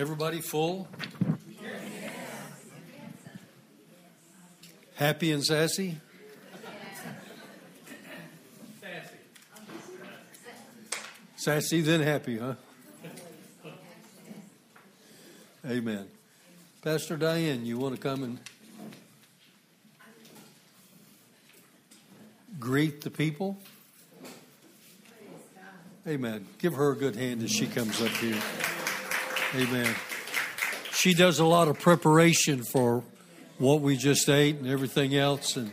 Everybody full? Happy and sassy? Sassy, then happy, huh? Amen. Pastor Diane, you want to come and greet the people? Amen. Give her a good hand as she comes up here. Amen. She does a lot of preparation for what we just ate and everything else, and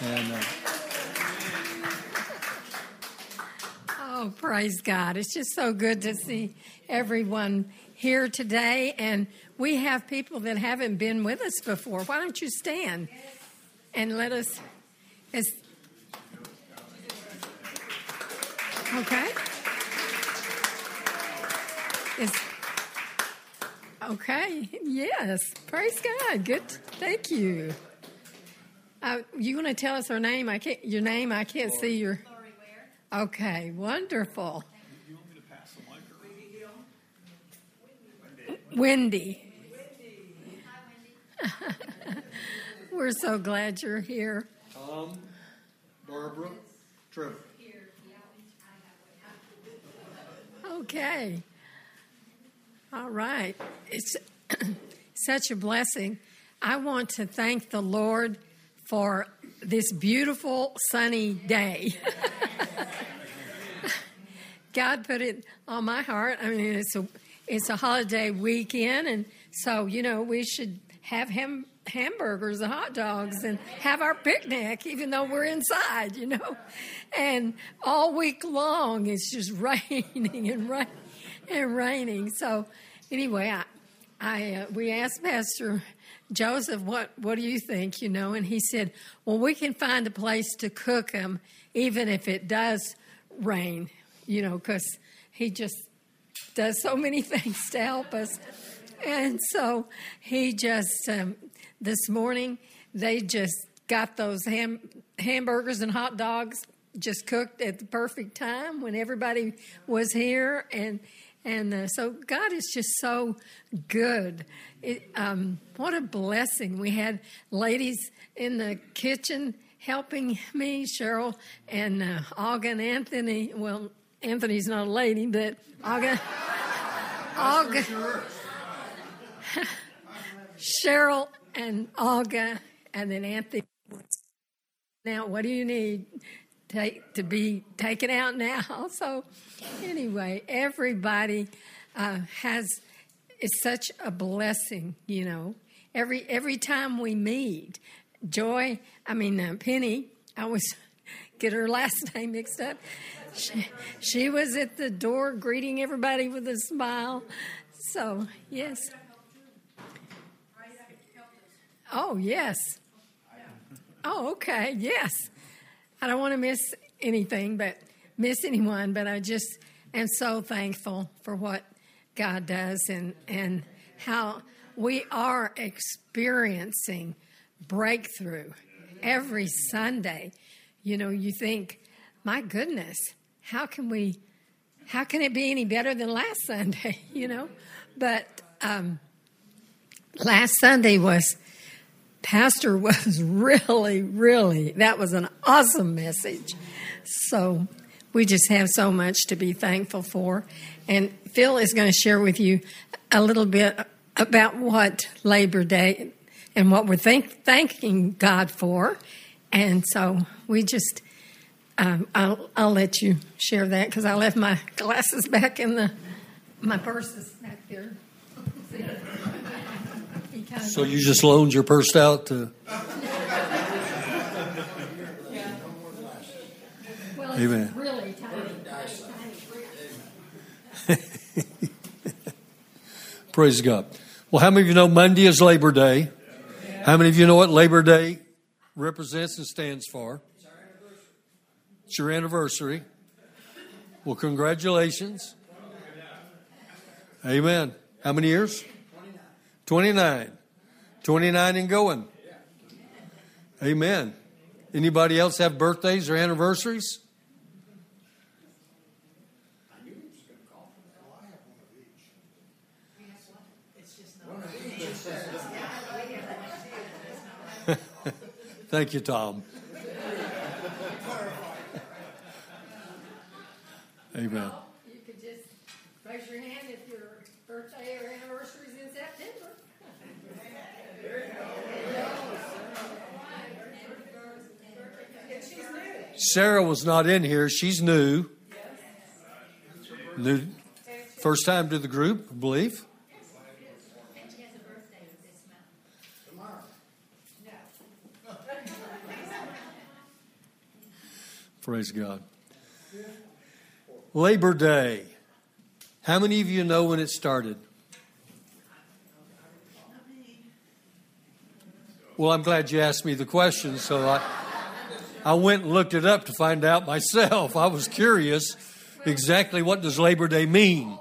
and. Uh, Oh, praise God. It's just so good to see everyone here today. And we have people that haven't been with us before. Why don't you stand and let us. As, okay. Is, okay. Yes. Praise God. Good. Thank you. Uh, you want to tell us her name? I can't. Your name? I can't see your. Okay, wonderful. You Wendy. We're so glad you're here. Tom, Barbara, Trevor. Okay. All right. It's such a blessing. I want to thank the Lord for this beautiful sunny day. God put it on my heart. I mean, it's a it's a holiday weekend, and so you know we should have ham, hamburgers and hot dogs and have our picnic, even though we're inside, you know. And all week long, it's just raining and rain and raining. So anyway, I, I uh, we asked Pastor Joseph, what what do you think? You know, and he said, well, we can find a place to cook them, even if it does rain you know, because he just does so many things to help us. And so he just, um, this morning, they just got those ham, hamburgers and hot dogs just cooked at the perfect time when everybody was here. And, and uh, so God is just so good. It, um, what a blessing. We had ladies in the kitchen helping me, Cheryl and uh, Olga and Anthony. Well, Anthony's not a lady, but Olga. Olga. Cheryl and Olga, and then Anthony. Now, what do you need Take, to be taken out now? So, anyway, everybody uh, has. It's such a blessing, you know. Every every time we meet, Joy. I mean, uh, Penny. I always get her last name mixed up. She, she was at the door greeting everybody with a smile. So, yes. Oh, yes. Oh, okay. Yes. I don't want to miss anything, but miss anyone, but I just am so thankful for what God does and, and how we are experiencing breakthrough every Sunday. You know, you think, my goodness, how can we how can it be any better than last Sunday, you know? But um, last Sunday was Pastor was really, really that was an awesome message. So we just have so much to be thankful for. And Phil is going to share with you a little bit about what Labor Day and what we're thank- thanking God for. And so we just um, I'll, I'll let you share that because I left my glasses back in the my purse is back there. So you just loaned your purse out to. Well, Amen. really tiny. Praise God. Well, how many of you know Monday is Labor Day? How many of you know what Labor Day represents and stands for? It's your anniversary. Well, congratulations. Amen. How many years? 29. 29 and going. Amen. Anybody else have birthdays or anniversaries? I knew you were gonna call for. I have one of each. Thank you, Tom. Amen. You could just raise your hand if your birthday or anniversary is in September. Sarah was not in here. She's new. New, first time to the group, I believe. Praise God. Labor Day. How many of you know when it started? Well, I'm glad you asked me the question, so I, I went and looked it up to find out myself. I was curious exactly what does Labor Day mean?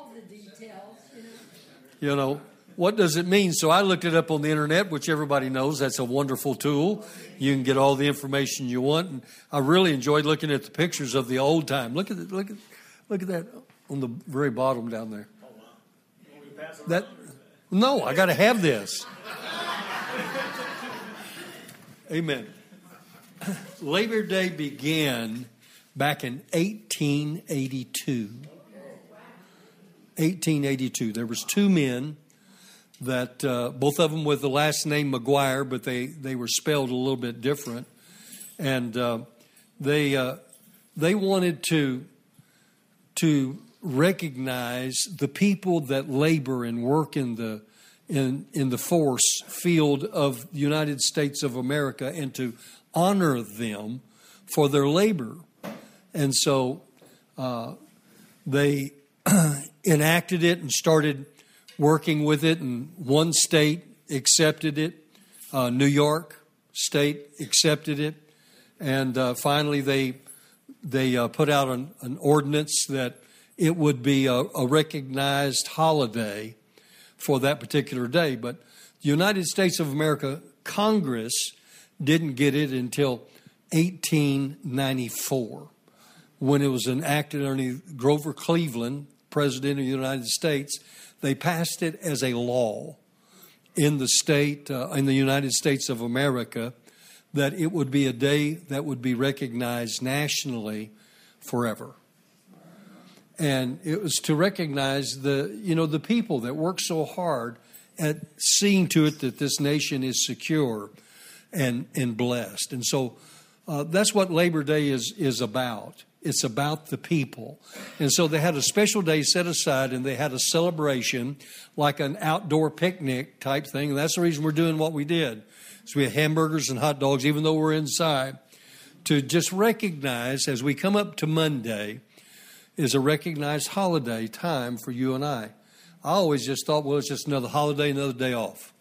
You know, what does it mean? So I looked it up on the internet, which everybody knows that's a wonderful tool. You can get all the information you want, and I really enjoyed looking at the pictures of the old time. Look at the, look at look at that on the very bottom down there. That no, I got to have this. Amen. Labor Day began back in 1882. 1882. There was two men that uh, both of them with the last name McGuire, but they, they were spelled a little bit different, and uh, they uh, they wanted to to recognize the people that labor and work in the in in the force field of the United States of America and to honor them for their labor, and so uh, they enacted it and started working with it, and one state accepted it. Uh, New York State accepted it, and uh, finally they they uh, put out an, an, ordinance that it would be a, a, recognized holiday for that particular day. But the United States of America Congress didn't get it until 1894 when it was enacted under Grover Cleveland, President of the United States they passed it as a law in the state, uh, in the United States of America, that it would be a day that would be recognized nationally forever. And it was to recognize the, you know, the people that work so hard at seeing to it that this nation is secure and, and blessed. And so uh, that's what Labor Day is, is about. It's about the people. And so they had a special day set aside and they had a celebration like an outdoor picnic type thing. And that's the reason we're doing what we did. So we had hamburgers and hot dogs, even though we're inside, to just recognize as we come up to Monday is a recognized holiday time for you and I. I always just thought, well, it's just another holiday, another day off.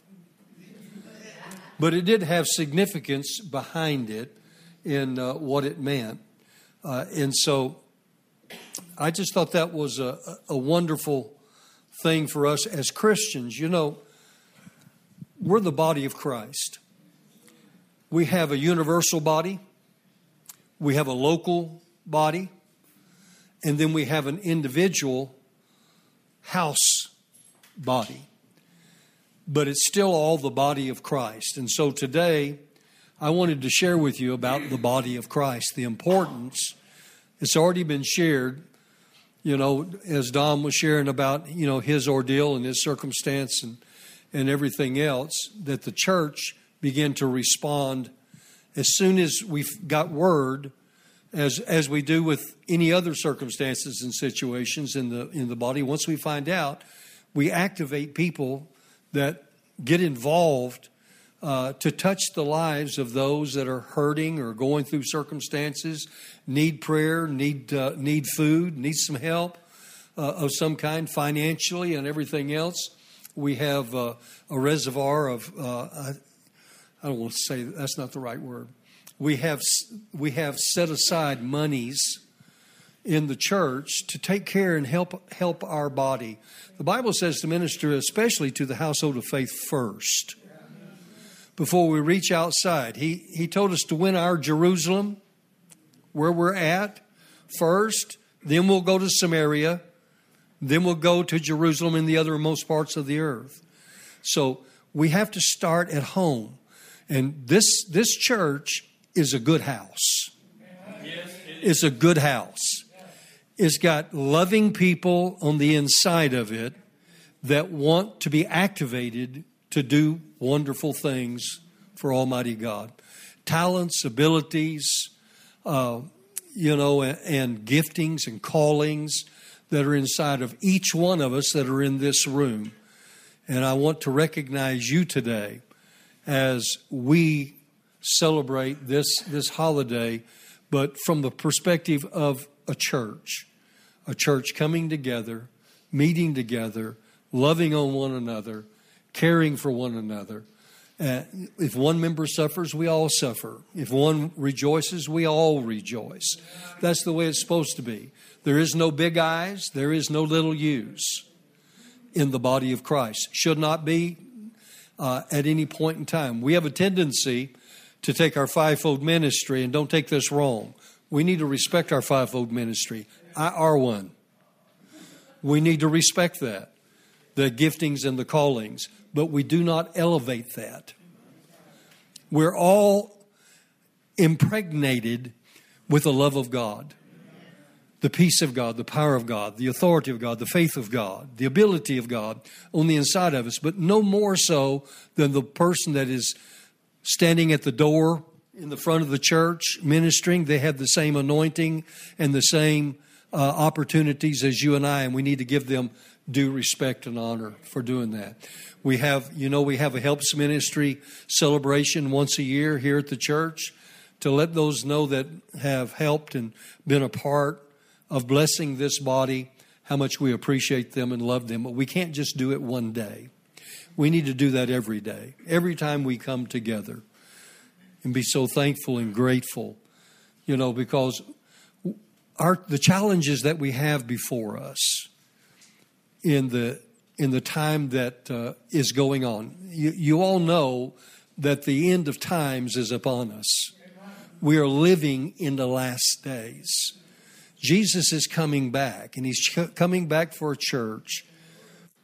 But it did have significance behind it in uh, what it meant. Uh, and so I just thought that was a, a wonderful thing for us as Christians. You know, we're the body of Christ. We have a universal body, we have a local body, and then we have an individual house body. But it's still all the body of Christ. And so today, I wanted to share with you about the body of Christ, the importance. It's already been shared, you know, as Dom was sharing about, you know, his ordeal and his circumstance and, and everything else, that the church began to respond as soon as we got word, as, as we do with any other circumstances and situations in the, in the body, once we find out, we activate people that get involved uh, to touch the lives of those that are hurting or going through circumstances, need prayer, need uh, need food, need some help uh, of some kind financially and everything else. We have uh, a reservoir of uh, I, I don't want to say that's not the right word. We have we have set aside monies in the church to take care and help help our body. The Bible says to minister especially to the household of faith first before we reach outside. He, he told us to win our Jerusalem, where we're at, first. Then we'll go to Samaria. Then we'll go to Jerusalem and the othermost parts of the earth. So we have to start at home. And this, this church is a good house. It's a good house. It's got loving people on the inside of it that want to be activated to do wonderful things for Almighty God. Talents, abilities, uh, you know, and, and giftings and callings that are inside of each one of us that are in this room. And I want to recognize you today as we celebrate this, this holiday, but from the perspective of a church, a church coming together, meeting together, loving on one another, caring for one another. Uh, if one member suffers, we all suffer. If one rejoices, we all rejoice. That's the way it's supposed to be. There is no big eyes, there is no little U's in the body of Christ. Should not be uh, at any point in time. We have a tendency to take our fivefold ministry, and don't take this wrong. We need to respect our fivefold ministry. I are one. We need to respect that the giftings and the callings, but we do not elevate that. We're all impregnated with the love of God, the peace of God, the power of God, the authority of God, the faith of God, the ability of God on the inside of us, but no more so than the person that is standing at the door in the front of the church ministering. They have the same anointing and the same uh, opportunities as you and I, and we need to give them due respect and honor for doing that. We have, you know, we have a helps ministry celebration once a year here at the church to let those know that have helped and been a part of blessing this body how much we appreciate them and love them. But we can't just do it one day. We need to do that every day, every time we come together and be so thankful and grateful, you know, because our, the challenges that we have before us in the in the time that uh, is going on. You, you all know that the end of times is upon us. We are living in the last days. Jesus is coming back, and he's ch- coming back for a church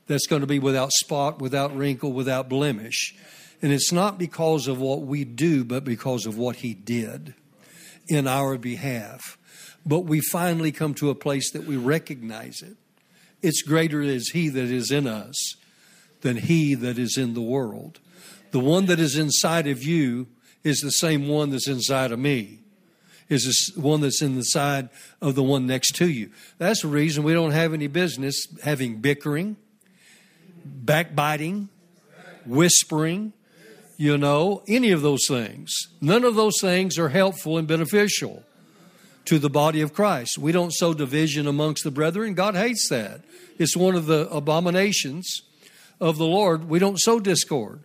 that's going to be without spot, without wrinkle, without blemish. And it's not because of what we do, but because of what he did in our behalf. But we finally come to a place that we recognize it it's greater is he that is in us than he that is in the world. The one that is inside of you is the same one that's inside of me, is the one that's in the side of the one next to you. That's the reason we don't have any business having bickering, backbiting, whispering, you know, any of those things. None of those things are helpful and beneficial to the body of Christ. We don't sow division amongst the brethren. God hates that. It's one of the abominations of the Lord. We don't sow discord.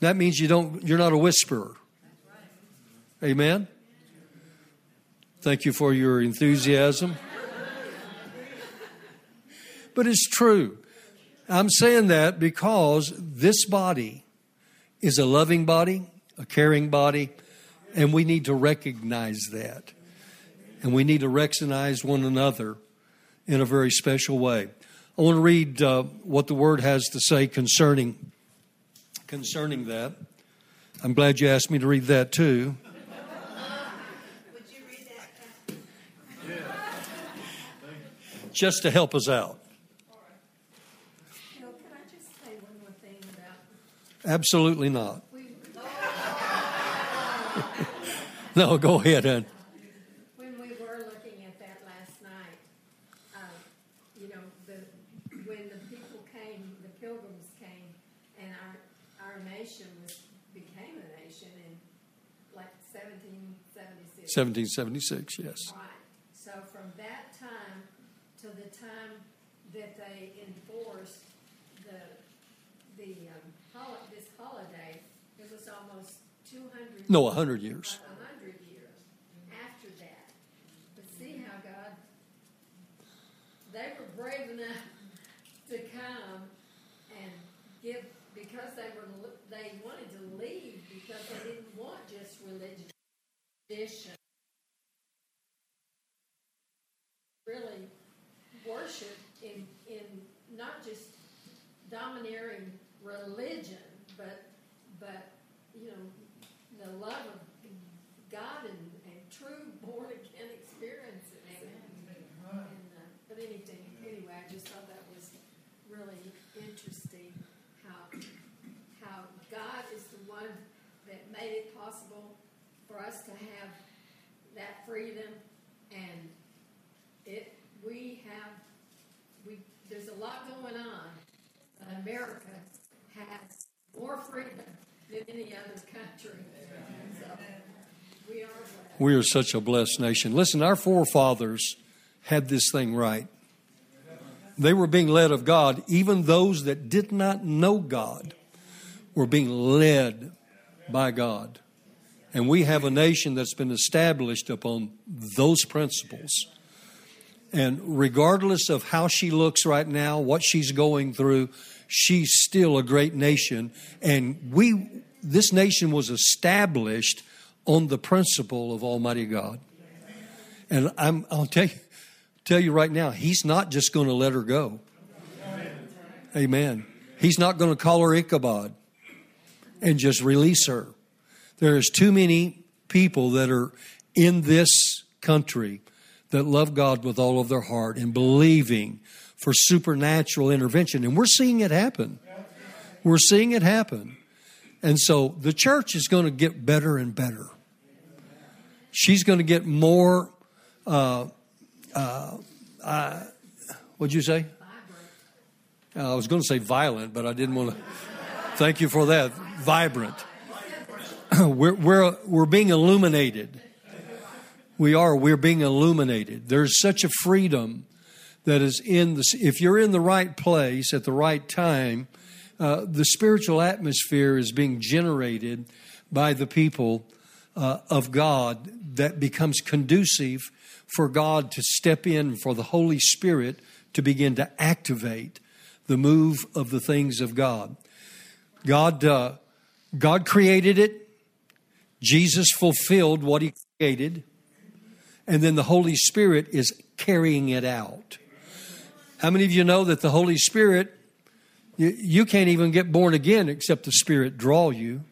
That means you don't you're not a whisperer. Amen. Thank you for your enthusiasm. But it's true. I'm saying that because this body is a loving body, a caring body, and we need to recognize that and we need to recognize one another in a very special way. I want to read uh, what the Word has to say concerning concerning that. I'm glad you asked me to read that too. Would you read that? Yeah. Just to help us out. Absolutely not. no, go ahead, hon. 1776. 1776, yes. Right. So from that time to the time that they enforced the the um, hol- this holiday, it was almost 200. No, 100 years. 100 years after that. But see how God, they were brave enough to come and give because they were they wanted to leave because they didn't want just religious tradition. Really worship in in not just domineering religion, but but you know the love of God and, and true born again experiences. And, uh, but anything, anyway, I just thought that was really interesting how how God is the one that made it possible for us to have that freedom, and it we have we there's a lot going on. But America has more freedom than any other country. So we are blessed. We are such a blessed nation. Listen, our forefathers had this thing right. They were being led of God. Even those that did not know God were being led by God. And we have a nation that's been established upon those principles. And regardless of how she looks right now, what she's going through, she's still a great nation. And we, this nation was established on the principle of Almighty God. And I'm, I'll tell you, tell you right now, He's not just going to let her go. Amen. He's not going to call her Ichabod and just release her. There's too many people that are in this country that love God with all of their heart and believing for supernatural intervention. And we're seeing it happen. We're seeing it happen. And so the church is going to get better and better. She's going to get more, uh, uh, what'd you say? I was going to say violent, but I didn't want to. Thank you for that. Vibrant. we're, we're, we're being illuminated. We are. We're being illuminated. There's such a freedom that is in the. If you're in the right place at the right time, uh, the spiritual atmosphere is being generated by the people uh, of God that becomes conducive for God to step in, for the Holy Spirit to begin to activate the move of the things of God. God, uh, God created it. Jesus fulfilled what He created, and then the Holy Spirit is carrying it out. How many of you know that the Holy Spirit, you, you can't even get born again except the Spirit draw you?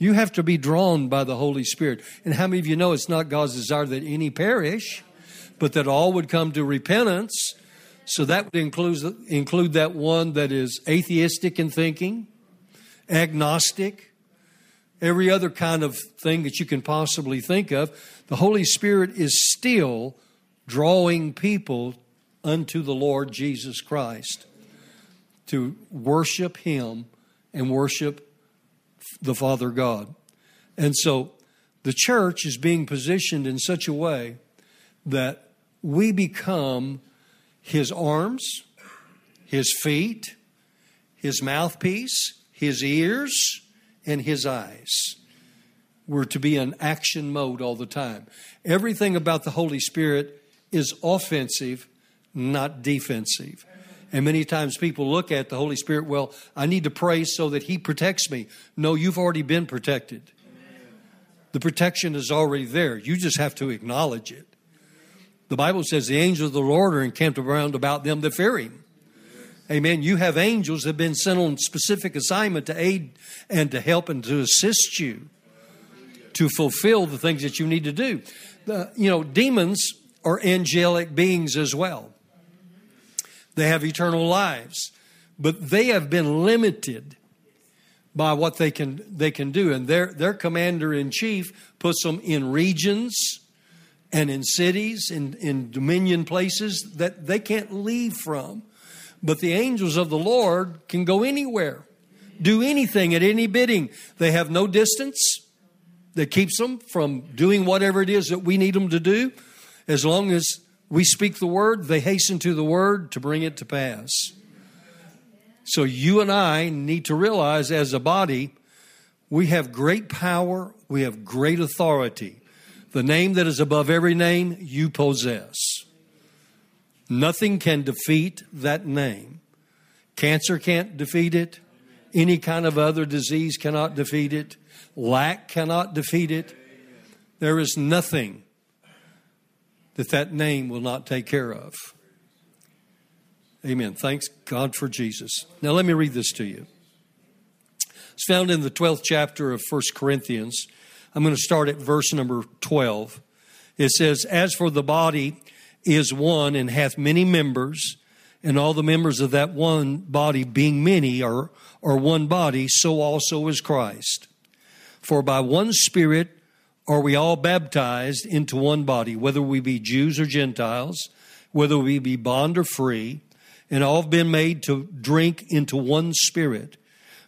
You have to be drawn by the Holy Spirit. And how many of you know it's not God's desire that any perish, but that all would come to repentance? So that would include, include that one that is atheistic in thinking, agnostic, every other kind of thing that you can possibly think of. The Holy Spirit is still drawing people unto the Lord Jesus Christ to worship Him and worship the Father God. And so the church is being positioned in such a way that we become His arms, His feet, His mouthpiece, His ears, and His eyes. We're to be in action mode all the time. Everything about the Holy Spirit is offensive not defensive. And many times people look at the Holy Spirit, well, I need to pray so that He protects me. No, you've already been protected. The protection is already there. You just have to acknowledge it. The Bible says the angels of the Lord are encamped around about them that fear Him. Amen. You have angels that have been sent on specific assignment to aid and to help and to assist you to fulfill the things that you need to do. The, you know, demons are angelic beings as well. They have eternal lives, but they have been limited by what they can they can do. And their their commander in chief puts them in regions and in cities, in, in dominion places that they can't leave from. But the angels of the Lord can go anywhere, do anything at any bidding. They have no distance that keeps them from doing whatever it is that we need them to do. As long as we speak the word, they hasten to the word to bring it to pass. So you and I need to realize as a body, we have great power, we have great authority. The name that is above every name you possess. Nothing can defeat that name. Cancer can't defeat it. Any kind of other disease cannot defeat it. Lack cannot defeat it. There is nothing that that name will not take care of. Amen. Thanks God for Jesus. Now, let me read this to you. It's found in the 12th chapter of 1 Corinthians. I'm going to start at verse number 12. It says, As for the body is one and hath many members, and all the members of that one body being many are, are one body, so also is Christ. For by one Spirit are we all baptized into one body, whether we be Jews or Gentiles, whether we be bond or free, and all have been made to drink into one Spirit.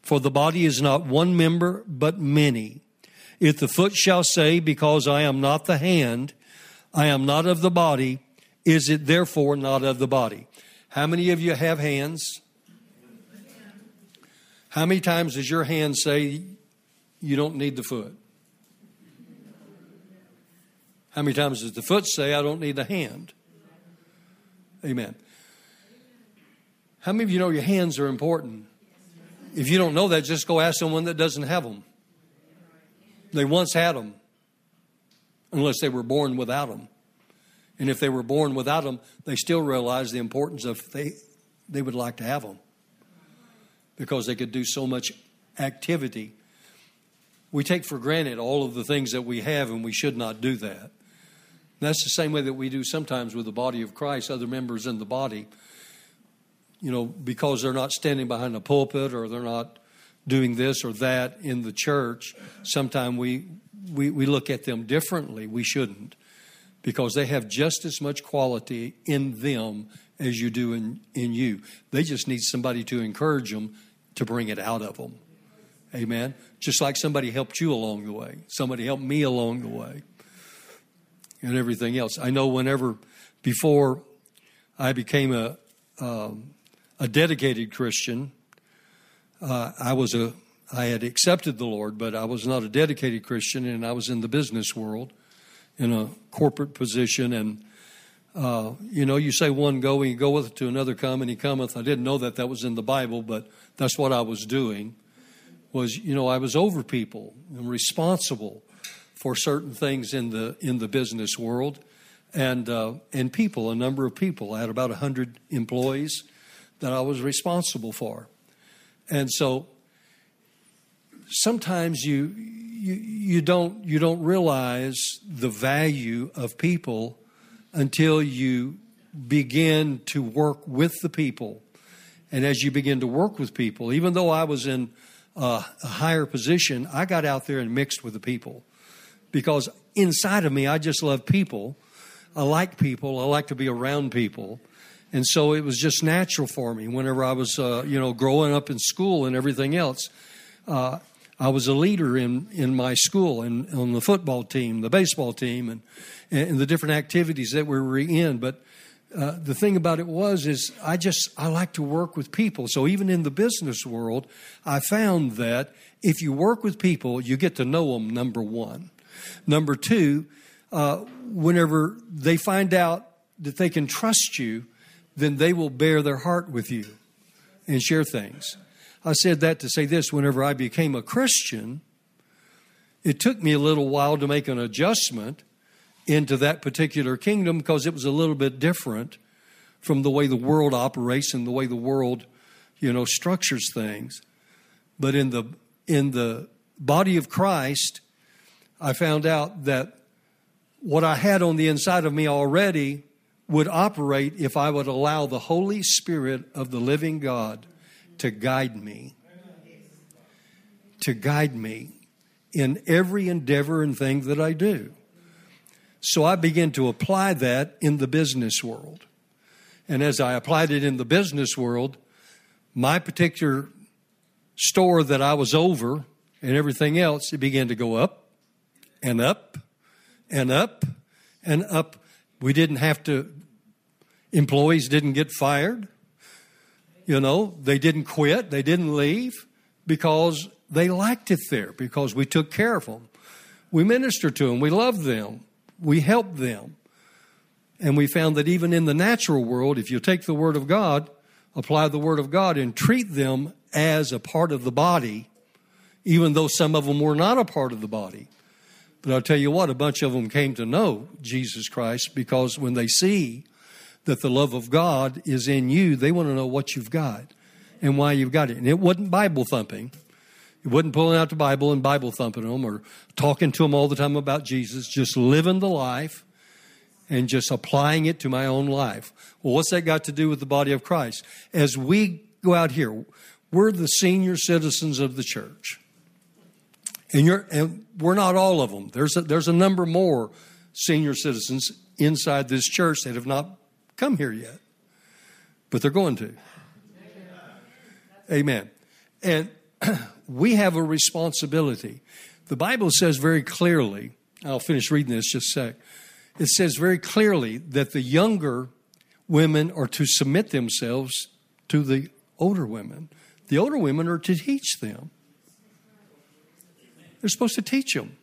For the body is not one member, but many. If the foot shall say, Because I am not the hand, I am not of the body, is it therefore not of the body? How many of you have hands? How many times does your hand say you don't need the foot? How many times does the foot say I don't need the hand? Amen. How many of you know your hands are important? If you don't know that, just go ask someone that doesn't have them. They once had them, unless they were born without them. And if they were born without them, they still realize the importance of they they would like to have them because they could do so much activity. We take for granted all of the things that we have, and we should not do that. That's the same way that we do sometimes with the body of Christ, other members in the body. You know, because they're not standing behind a pulpit or they're not doing this or that in the church, sometimes we, we, we look at them differently. We shouldn't because they have just as much quality in them as you do in, in you. They just need somebody to encourage them to bring it out of them. Amen. Just like somebody helped you along the way, somebody helped me along the way, and everything else. I know whenever before I became a um, a dedicated Christian, uh, I was a I had accepted the Lord, but I was not a dedicated Christian, and I was in the business world in a corporate position. And, uh, you know, you say one go, and you goeth to another come, and he cometh. I didn't know that that was in the Bible, but that's what I was doing. Was, you know, I was over people and responsible for certain things in the in the business world, and uh, and people, a number of people. I had about hundred employees that I was responsible for, and so sometimes you you, you don't you don't realize the value of people until you begin to work with the people. And as you begin to work with people even though i was in a, a higher position i got out there and mixed with the people because inside of me i just love people i like people i like to be around people and so it was just natural for me whenever i was uh, you know growing up in school and everything else uh, I was a leader in, in my school and on the football team, the baseball team, and, and the different activities that we were in. But uh, the thing about it was is I just I like to work with people. So even in the business world, I found that if you work with people, you get to know them. Number one, number two, uh, whenever they find out that they can trust you, then they will bear their heart with you and share things. I said that to say this whenever I became a Christian, it took me a little while to make an adjustment into that particular kingdom because it was a little bit different from the way the world operates and the way the world, you know, structures things. But in the in the body of Christ, I found out that what I had on the inside of me already would operate if I would allow the Holy Spirit of the living God to guide me. To guide me in every endeavor and thing that I do. So I began to apply that in the business world. And as I applied it in the business world, my particular store that I was over and everything else, it began to go up and up and up and up. We didn't have to, employees didn't get fired. You know, they didn't quit, they didn't leave because they liked it there, because we took care of them. We ministered to them, we loved them, we helped them. And we found that even in the natural world, if you take the Word of God, apply the Word of God, and treat them as a part of the body, even though some of them were not a part of the body. But I'll tell you what, a bunch of them came to know Jesus Christ because when they see that the love of God is in you, they want to know what you've got and why you've got it. And it wasn't Bible thumping. It wasn't pulling out the Bible and Bible thumping them or talking to them all the time about Jesus, just living the life and just applying it to my own life. Well, what's that got to do with the body of Christ? As we go out here, we're the senior citizens of the church. And, you're, and we're not all of them. There's a, there's a number more senior citizens inside this church that have not come here yet, but they're going to. Amen. And we have a responsibility. The Bible says very clearly, I'll finish reading this just a sec. It says very clearly that the younger women are to submit themselves to the older women. The older women are to teach them. They're supposed to teach them.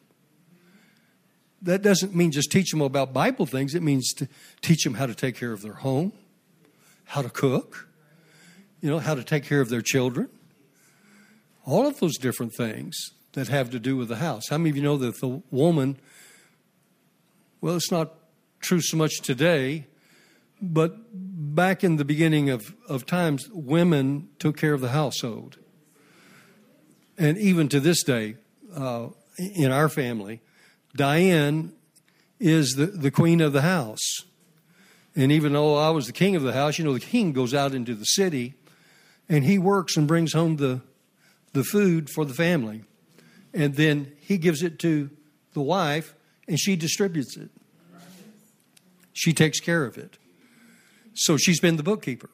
That doesn't mean just teach them about Bible things, it means to teach them how to take care of their home, how to cook, you know, how to take care of their children. All of those different things that have to do with the house. How many of you know that the woman, well, it's not true so much today, but back in the beginning of, of times, women took care of the household. And even to this day, uh, in our family, Diane is the, the queen of the house. And even though I was the king of the house, you know, the king goes out into the city and he works and brings home the, the food for the family. And then he gives it to the wife and she distributes it. She takes care of it. So she's been the bookkeeper.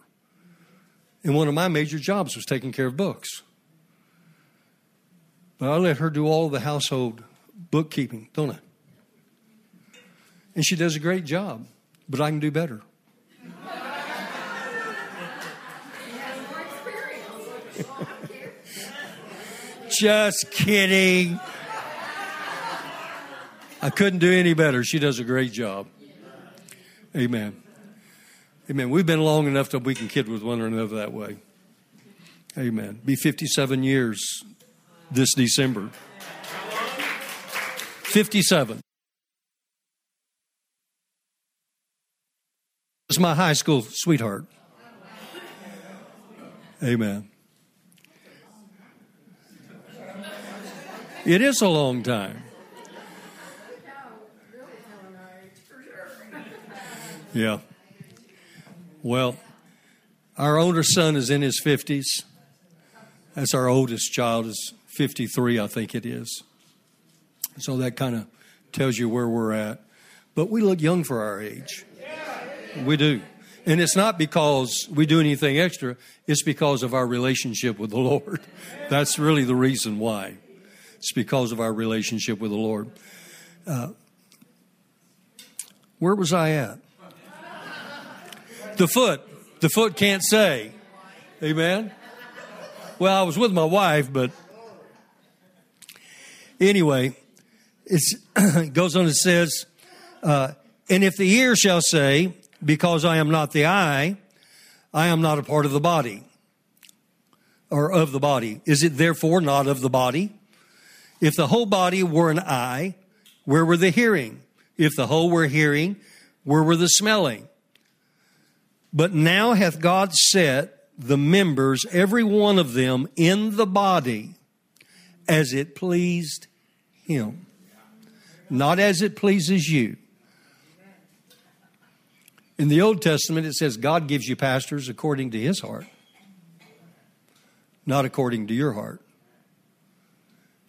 And one of my major jobs was taking care of books. But I let her do all the household bookkeeping, don't I? And she does a great job, but I can do better. Just kidding. I couldn't do any better. She does a great job. Amen. Amen. We've been long enough that we can kid with one another that way. Amen. Be 57 years this December. 57. It's my high school sweetheart. Amen. It is a long time. Yeah. Well, our older son is in his 50s. That's our oldest child is 53, I think it is. So that kind of tells you where we're at. But we look young for our age. We do. And it's not because we do anything extra, it's because of our relationship with the Lord. That's really the reason why. It's because of our relationship with the Lord. Uh, where was I at? The foot. The foot can't say. Amen? Well, I was with my wife, but anyway, it goes on and says, uh, And if the ear shall say, Because I am not the eye, I am not a part of the body, or of the body. Is it therefore not of the body? If the whole body were an eye, where were the hearing? If the whole were hearing, where were the smelling? But now hath God set the members, every one of them, in the body as it pleased Him, not as it pleases you. In the Old Testament, it says God gives you pastors according to His heart, not according to your heart.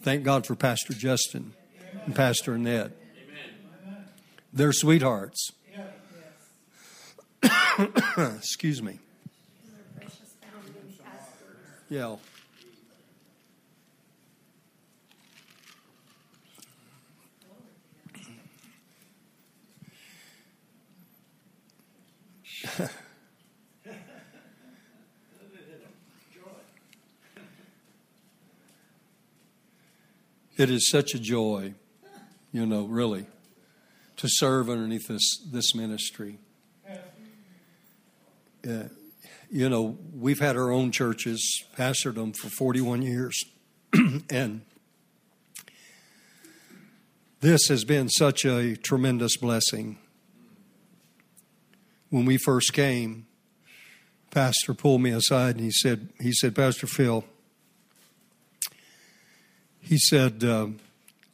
Thank God for Pastor Justin and Pastor Annette. They're sweethearts. Excuse me. Yeah. It is such a joy, you know, really, to serve underneath this, this ministry. Uh, you know, we've had our own churches, pastored them for 41 years. and this has been such a tremendous blessing. When we first came, Pastor pulled me aside and he said, he said, Pastor Phil, he said, um,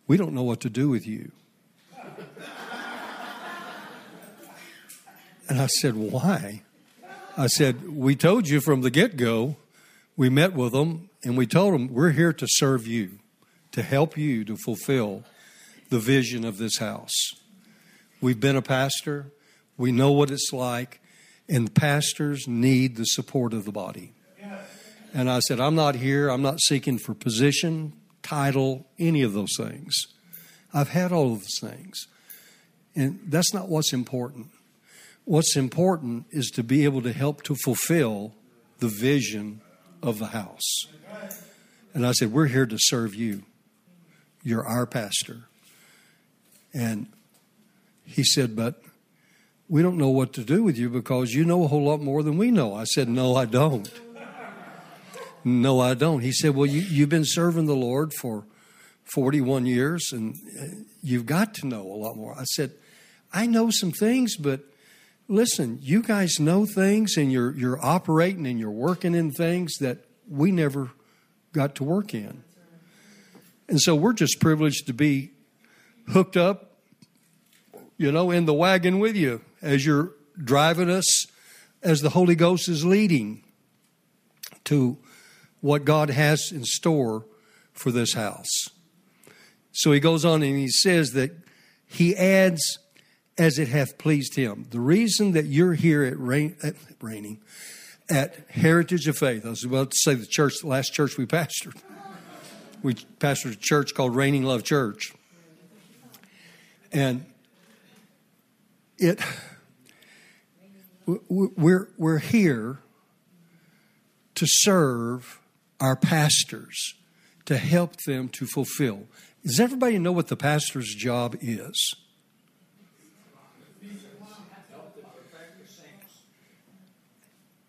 We don't know what to do with you. And I said, Why? I said, We told you from the get go. We met with them and we told them, We're here to serve you, to help you to fulfill the vision of this house. We've been a pastor, we know what it's like, and pastors need the support of the body. And I said, I'm not here, I'm not seeking for position, title, any of those things. I've had all of those things. And that's not what's important. What's important is to be able to help to fulfill the vision of the house. And I said, We're here to serve you. You're our pastor. And he said, But we don't know what to do with you because you know a whole lot more than we know. I said, No, I don't. No, I don't. He said, Well, you, you've been serving the Lord for 41 years and uh, you've got to know a lot more. I said, I know some things, but listen, you guys know things and you're, you're operating and you're working in things that we never got to work in. And so we're just privileged to be hooked up, you know, in the wagon with you as you're driving us, as the Holy Ghost is leading to what God has in store for this house. So he goes on and he says that he adds as it hath pleased him. The reason that you're here at, rain, at Raining, at Heritage of Faith, I was about to say the church, the last church we pastored. We pastored a church called Raining Love Church. And it, we're, we're here to serve our pastors, to help them to fulfill. Does everybody know what the pastor's job is?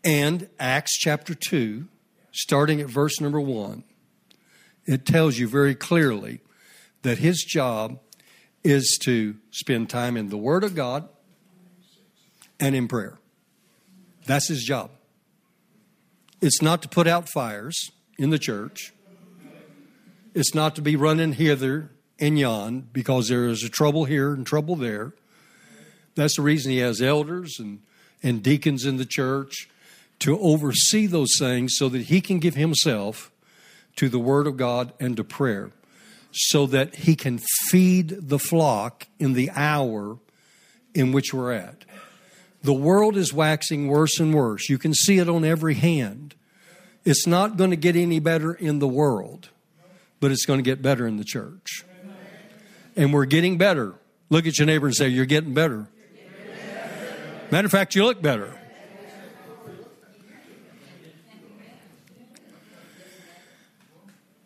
And Acts chapter 2, starting at verse number 1, it tells you very clearly that his job is to spend time in the Word of God and in prayer. That's his job. It's not to put out fires in the church, it's not to be running hither and yon because there is a trouble here and trouble there. That's the reason he has elders and, and deacons in the church to oversee those things so that he can give himself to the Word of God and to prayer so that he can feed the flock in the hour in which we're at. The world is waxing worse and worse. You can see it on every hand. It's not going to get any better in the world, but it's going to get better in the church. And we're getting better. Look at your neighbor and say, You're getting better. Matter of fact, you look better.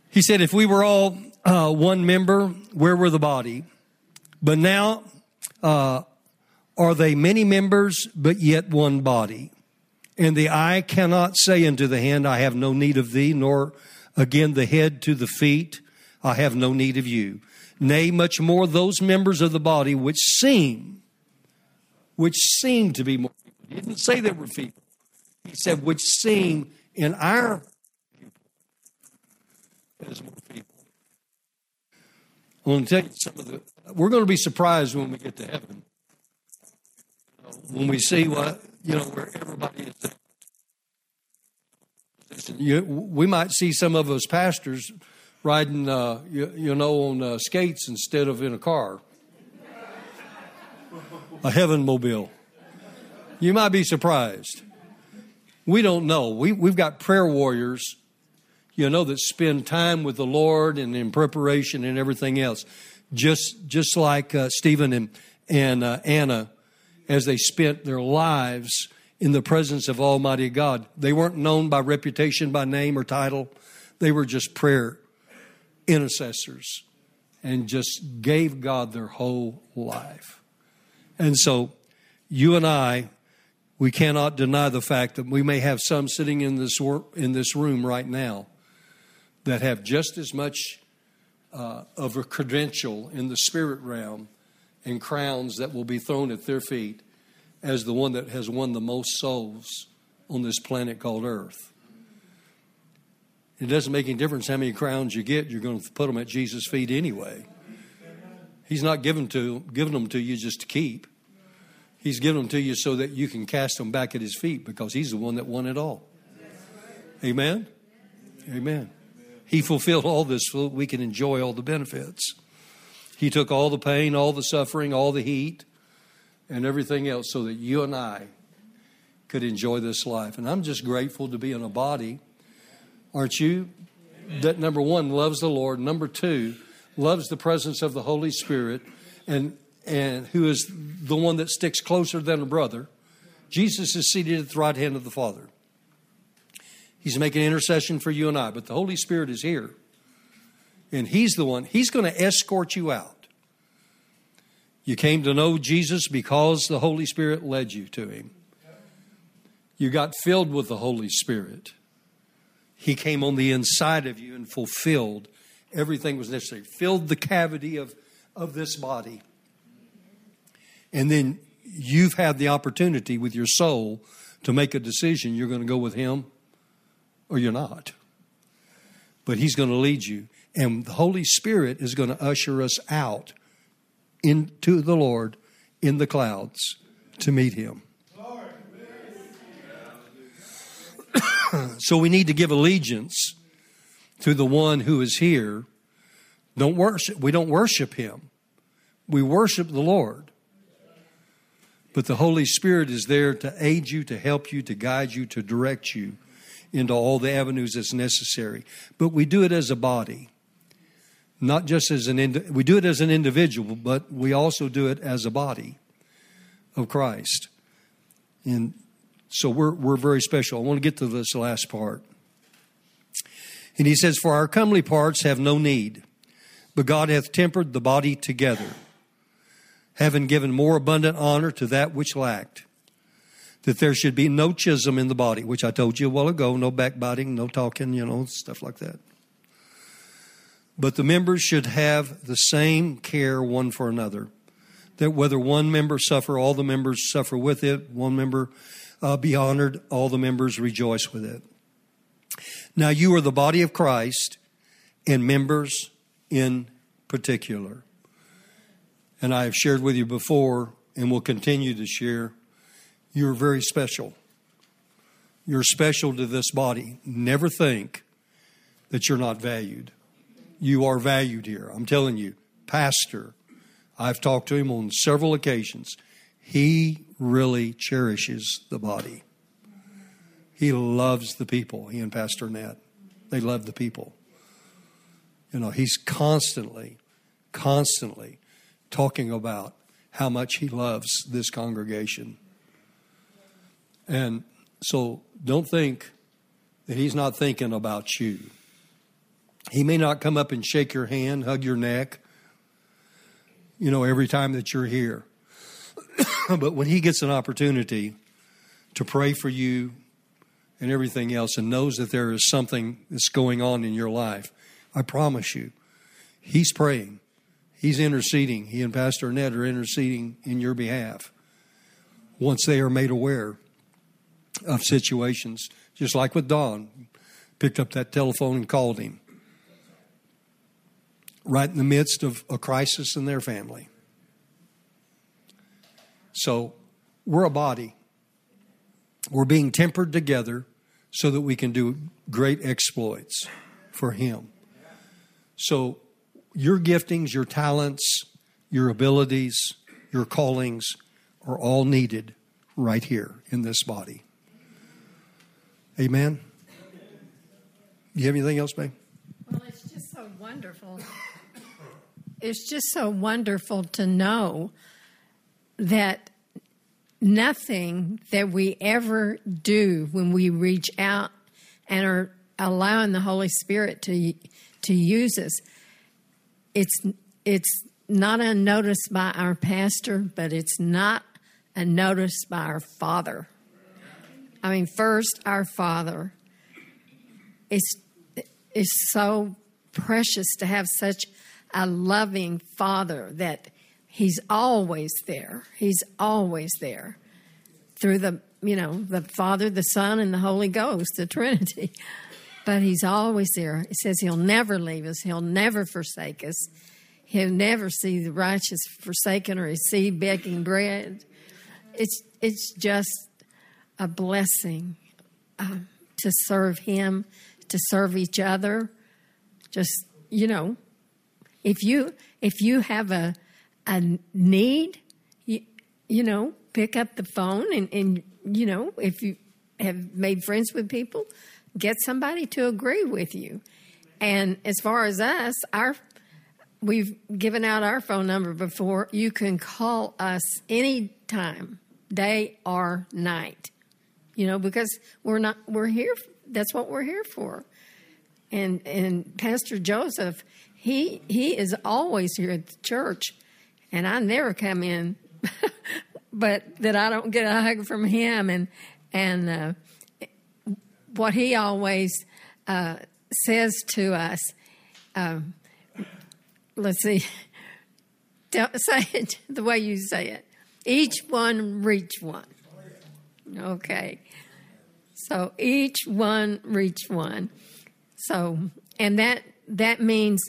He said, If we were all uh, one member, where were the body? But now, uh, are they many members, but yet one body? And the eye cannot say unto the hand, I have no need of thee, nor again the head to the feet, I have no need of you. Nay, much more those members of the body which seem, which seem to be more. He didn't say they were feeble. He said, which seem in our as more people. I want to tell you some of the. We're going to be surprised when we get to heaven when we see what you know where everybody is. You, we might see some of us pastors riding, uh, you, you, know, on uh, skates instead of in a car, a heaven mobile. You might be surprised. We don't know. We, we've got prayer warriors, you know, that spend time with the Lord and in preparation and everything else. Just, just like uh, Stephen and, and uh, Anna as they spent their lives in the presence of Almighty God. They weren't known by reputation, by name or title. They were just prayer intercessors and just gave God their whole life. And so, you and I, we cannot deny the fact that we may have some sitting in this wor- in this room right now that have just as much uh, of a credential in the spirit realm and crowns that will be thrown at their feet as the one that has won the most souls on this planet called Earth. It doesn't make any difference how many crowns you get, you're going to put them at Jesus' feet anyway. He's not giving, to, giving them to you just to keep. He's giving them to you so that you can cast them back at his feet because he's the one that won it all. Amen? Amen. He fulfilled all this so we can enjoy all the benefits. He took all the pain, all the suffering, all the heat, and everything else so that you and I could enjoy this life. And I'm just grateful to be in a body, aren't you? That number one loves the Lord, number two loves the presence of the Holy Spirit, and and who is the one that sticks closer than a brother. Jesus is seated at the right hand of the Father. He's making intercession for you and I, but the Holy Spirit is here. And He's the one, He's going to escort you out. You came to know Jesus because the Holy Spirit led you to Him. You got filled with the Holy Spirit. He came on the inside of you and fulfilled everything was necessary, filled the cavity of, of this body. And then you've had the opportunity with your soul to make a decision you're going to go with Him or you're not. But He's going to lead you. And the Holy Spirit is going to usher us out into the Lord in the clouds to meet Him. so we need to give allegiance to the one who is here. Don't worship. We don't worship him. We worship the Lord. But the Holy Spirit is there to aid you, to help you, to guide you, to direct you into all the avenues that's necessary. But we do it as a body, not just as an ind- we do it as an individual, but we also do it as a body of Christ. And so we're we're very special. I want to get to this last part. And he says, For our comely parts have no need, but God hath tempered the body together having given more abundant honor to that which lacked, that there should be no schism in the body, which I told you a while ago no backbiting, no talking, you know, stuff like that. But the members should have the same care one for another. That whether one member suffer, all the members suffer with it. One member uh, be honored, all the members rejoice with it. Now you are the body of Christ and members in particular and I have shared with you before and will continue to share, you're very special. You're special to this body. Never think that you're not valued. You are valued here. I'm telling you, Pastor, I've talked to him on several occasions. He really cherishes the body. He loves the people, he and Pastor Nat. They love the people. You know, he's constantly, constantly talking about how much he loves this congregation. And so don't think that he's not thinking about you. He may not come up and shake your hand, hug your neck, you know, every time that you're here. but when he gets an opportunity to pray for you and everything else and knows that there is something that's going on in your life, I promise you, he's praying. He's interceding. He and Pastor Ned are interceding in your behalf once they are made aware of situations, just like with Don. Picked up that telephone and called him right in the midst of a crisis in their family. So we're a body. We're being tempered together so that we can do great exploits for Him. So your giftings, your talents, your abilities, your callings are all needed right here in this body. Amen. You have anything else, babe? Well, it's just so wonderful. It's just so wonderful to know that nothing that we ever do when we reach out and are allowing the Holy Spirit to to use us it's it's not unnoticed by our pastor, but it's not unnoticed by our father. I mean, first our father. It's it's so precious to have such a loving father that he's always there. He's always there through the you know the Father, the Son, and the Holy Ghost, the Trinity. but He's always there. He says He'll never leave us, He'll never forsake us. He'll never see the righteous forsaken or his seed begging bread. It's it's just a blessing uh, to serve Him, to serve each other. Just you know, if you if you have a a need, you, you know, pick up the phone and, and you know, if you have made friends with people, get somebody to agree with you. And as far as us, our we've given out our phone number before. You can call us any time, day or night. You know, because we're not we're here that's what we're here for. And and Pastor Joseph, he he is always here at the church and I never come in but that I don't get a hug from him and and uh, what he always uh, says to us. Um, let's see. Tell, say it the way you say it. Each one reach one. Okay. So each one reach one. So and that that means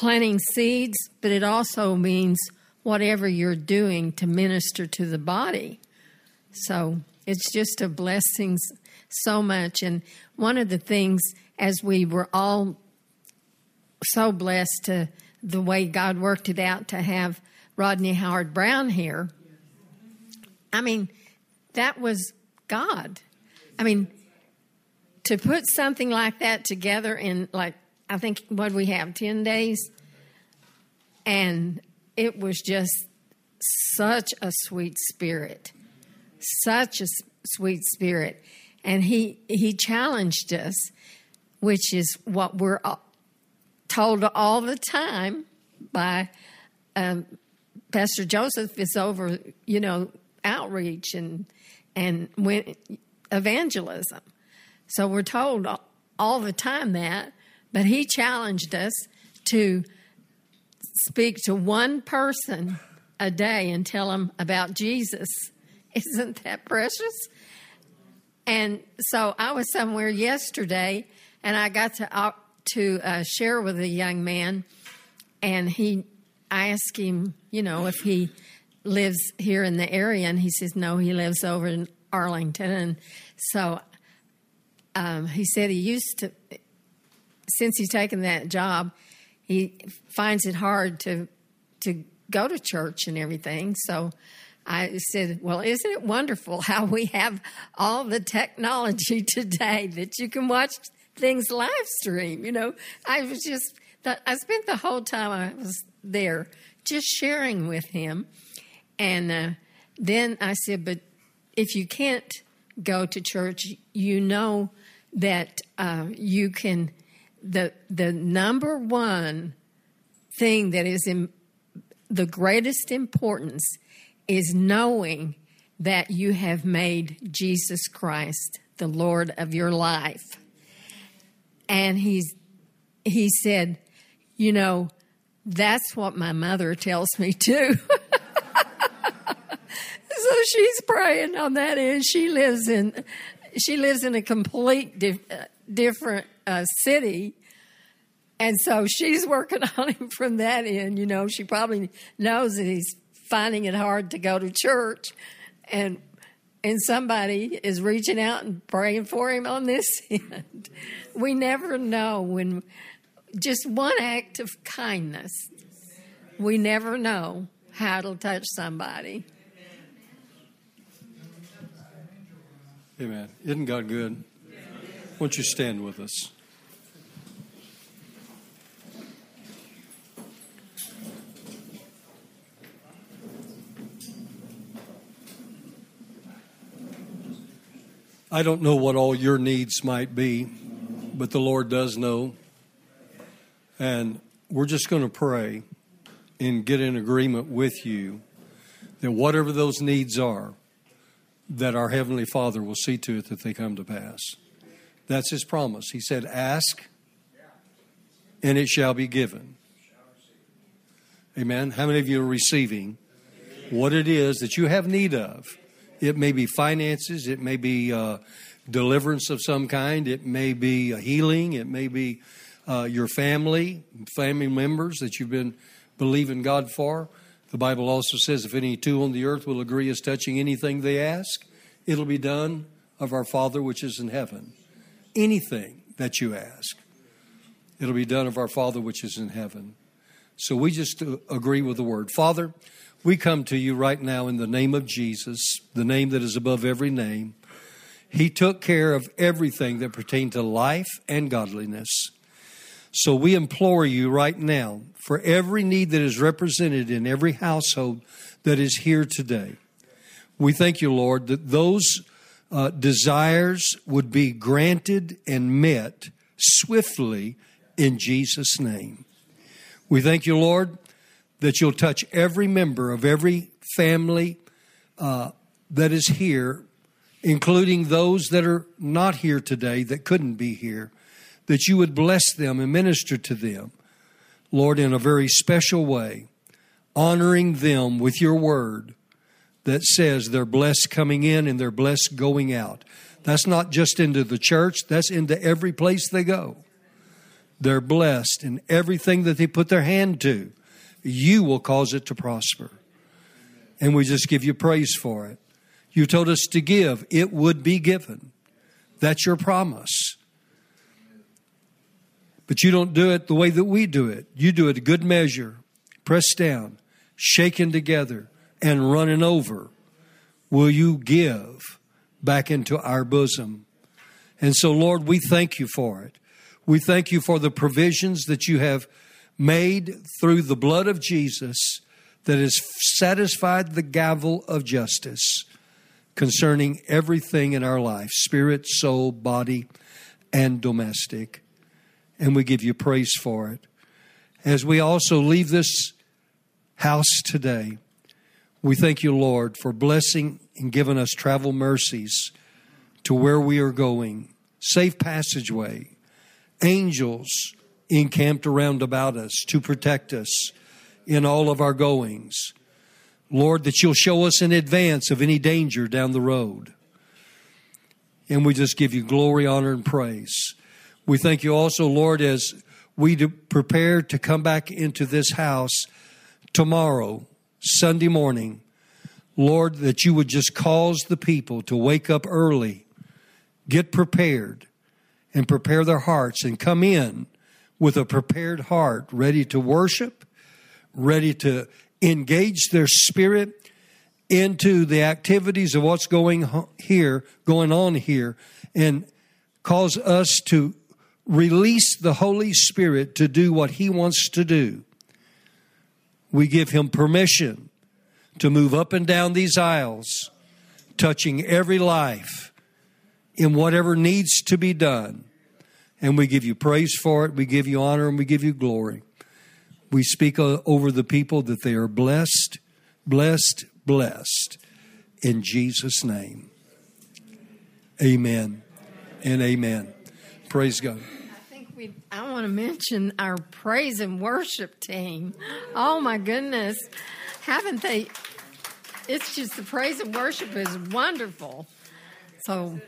planting seeds, but it also means whatever you're doing to minister to the body. So it's just a blessing so much. And one of the things, as we were all so blessed to the way God worked it out to have Rodney Howard-Browne here, I mean, that was God. I mean, to put something like that together in like I think what we have ten days, and it was just such a sweet spirit, such a sweet spirit, and he he challenged us, which is what we're told all the time by um, Pastor Joseph is over, you know, outreach and and when evangelism. So we're told all the time that, but he challenged us to speak to one person a day and tell them about Jesus. Isn't that precious? And so I was somewhere yesterday and I got to uh, to uh, share with a young man and he I asked him, you know, if he lives here in the area and he says no, he lives over in Arlington and so um, he said he used to since he's taken that job, he finds it hard to to go to church and everything. So I said, "Well, isn't it wonderful how we have all the technology today that you can watch things live stream?" You know, I was just I spent the whole time I was there just sharing with him, and uh, then I said, "But if you can't go to church, you know that uh, you can." The the number one thing that is in the greatest importance is knowing that you have made Jesus Christ the Lord of your life. And he's he said, you know, that's what my mother tells me too. so she's praying on that end. She lives in she lives in a complete uh, different uh, city. And so she's working on him from that end. You know, she probably knows that he's finding it hard to go to church. And and somebody is reaching out and praying for him on this end. We never know when just one act of kindness, we never know how it'll touch somebody. Amen. Isn't God good? Won't you stand with us? I don't know what all your needs might be, but the Lord does know. And we're just going to pray and get in agreement with you that whatever those needs are, that our Heavenly Father will see to it that they come to pass. That's His promise. He said, Ask, and it shall be given. Amen. How many of you are receiving what it is that you have need of? It may be finances, it may be uh, deliverance of some kind, it may be a healing, it may be uh, your family, family members that you've been believing God for. The Bible also says if any two on the earth will agree as touching anything they ask, it'll be done of our Father which is in heaven. Anything that you ask, it'll be done of our Father which is in heaven. So we just uh, agree with the word. Father, we come to you right now in the name of Jesus, the name that is above every name. He took care of everything that pertained to life and godliness. So we implore you right now for every need that is represented in every household that is here today. We thank you, Lord, that those uh, desires would be granted and met swiftly in Jesus' name. We thank you, Lord, that you'll touch every member of every family uh, that is here, including those that are not here today that couldn't be here, that you would bless them and minister to them, Lord, in a very special way, honoring them with your word that says they're blessed coming in and they're blessed going out. That's not just into the church, that's into every place they go. They're blessed in everything that they put their hand to. You will cause it to prosper. And we just give you praise for it. You told us to give, it would be given. That's your promise. But you don't do it the way that we do it. You do it a good measure, pressed down, shaken together, and running over. Will you give back into our bosom? And so, Lord, we thank you for it. We thank you for the provisions that you have made through the blood of Jesus that has satisfied the gavel of justice concerning everything in our life spirit, soul, body, and domestic. And we give you praise for it. As we also leave this house today, we thank you, Lord, for blessing and giving us travel mercies to where we are going, safe passageway angels encamped around about us to protect us in all of our goings. Lord, that you'll show us in advance of any danger down the road. And we just give you glory, honor, and praise. We thank you also, Lord, as we prepare to come back into this house tomorrow, Sunday morning. Lord, that you would just cause the people to wake up early, get prepared, and prepare their hearts and come in with a prepared heart, ready to worship, ready to engage their spirit into the activities of what's going here, going on here, and cause us to release the Holy Spirit to do what He wants to do. We give Him permission to move up and down these aisles, touching every life in whatever needs to be done. And we give you praise for it. We give you honor and we give you glory. We speak uh, over the people that they are blessed, blessed, blessed in Jesus' name. Amen and amen. Praise God. I think we I want to mention our praise and worship team. Oh my goodness. Haven't they it's just the praise and worship is wonderful. So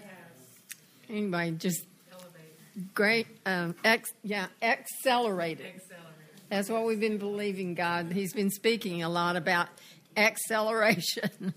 Anyway, just great. Um, ex, yeah, accelerated. accelerated. That's what we've been believing God. He's been speaking a lot about acceleration.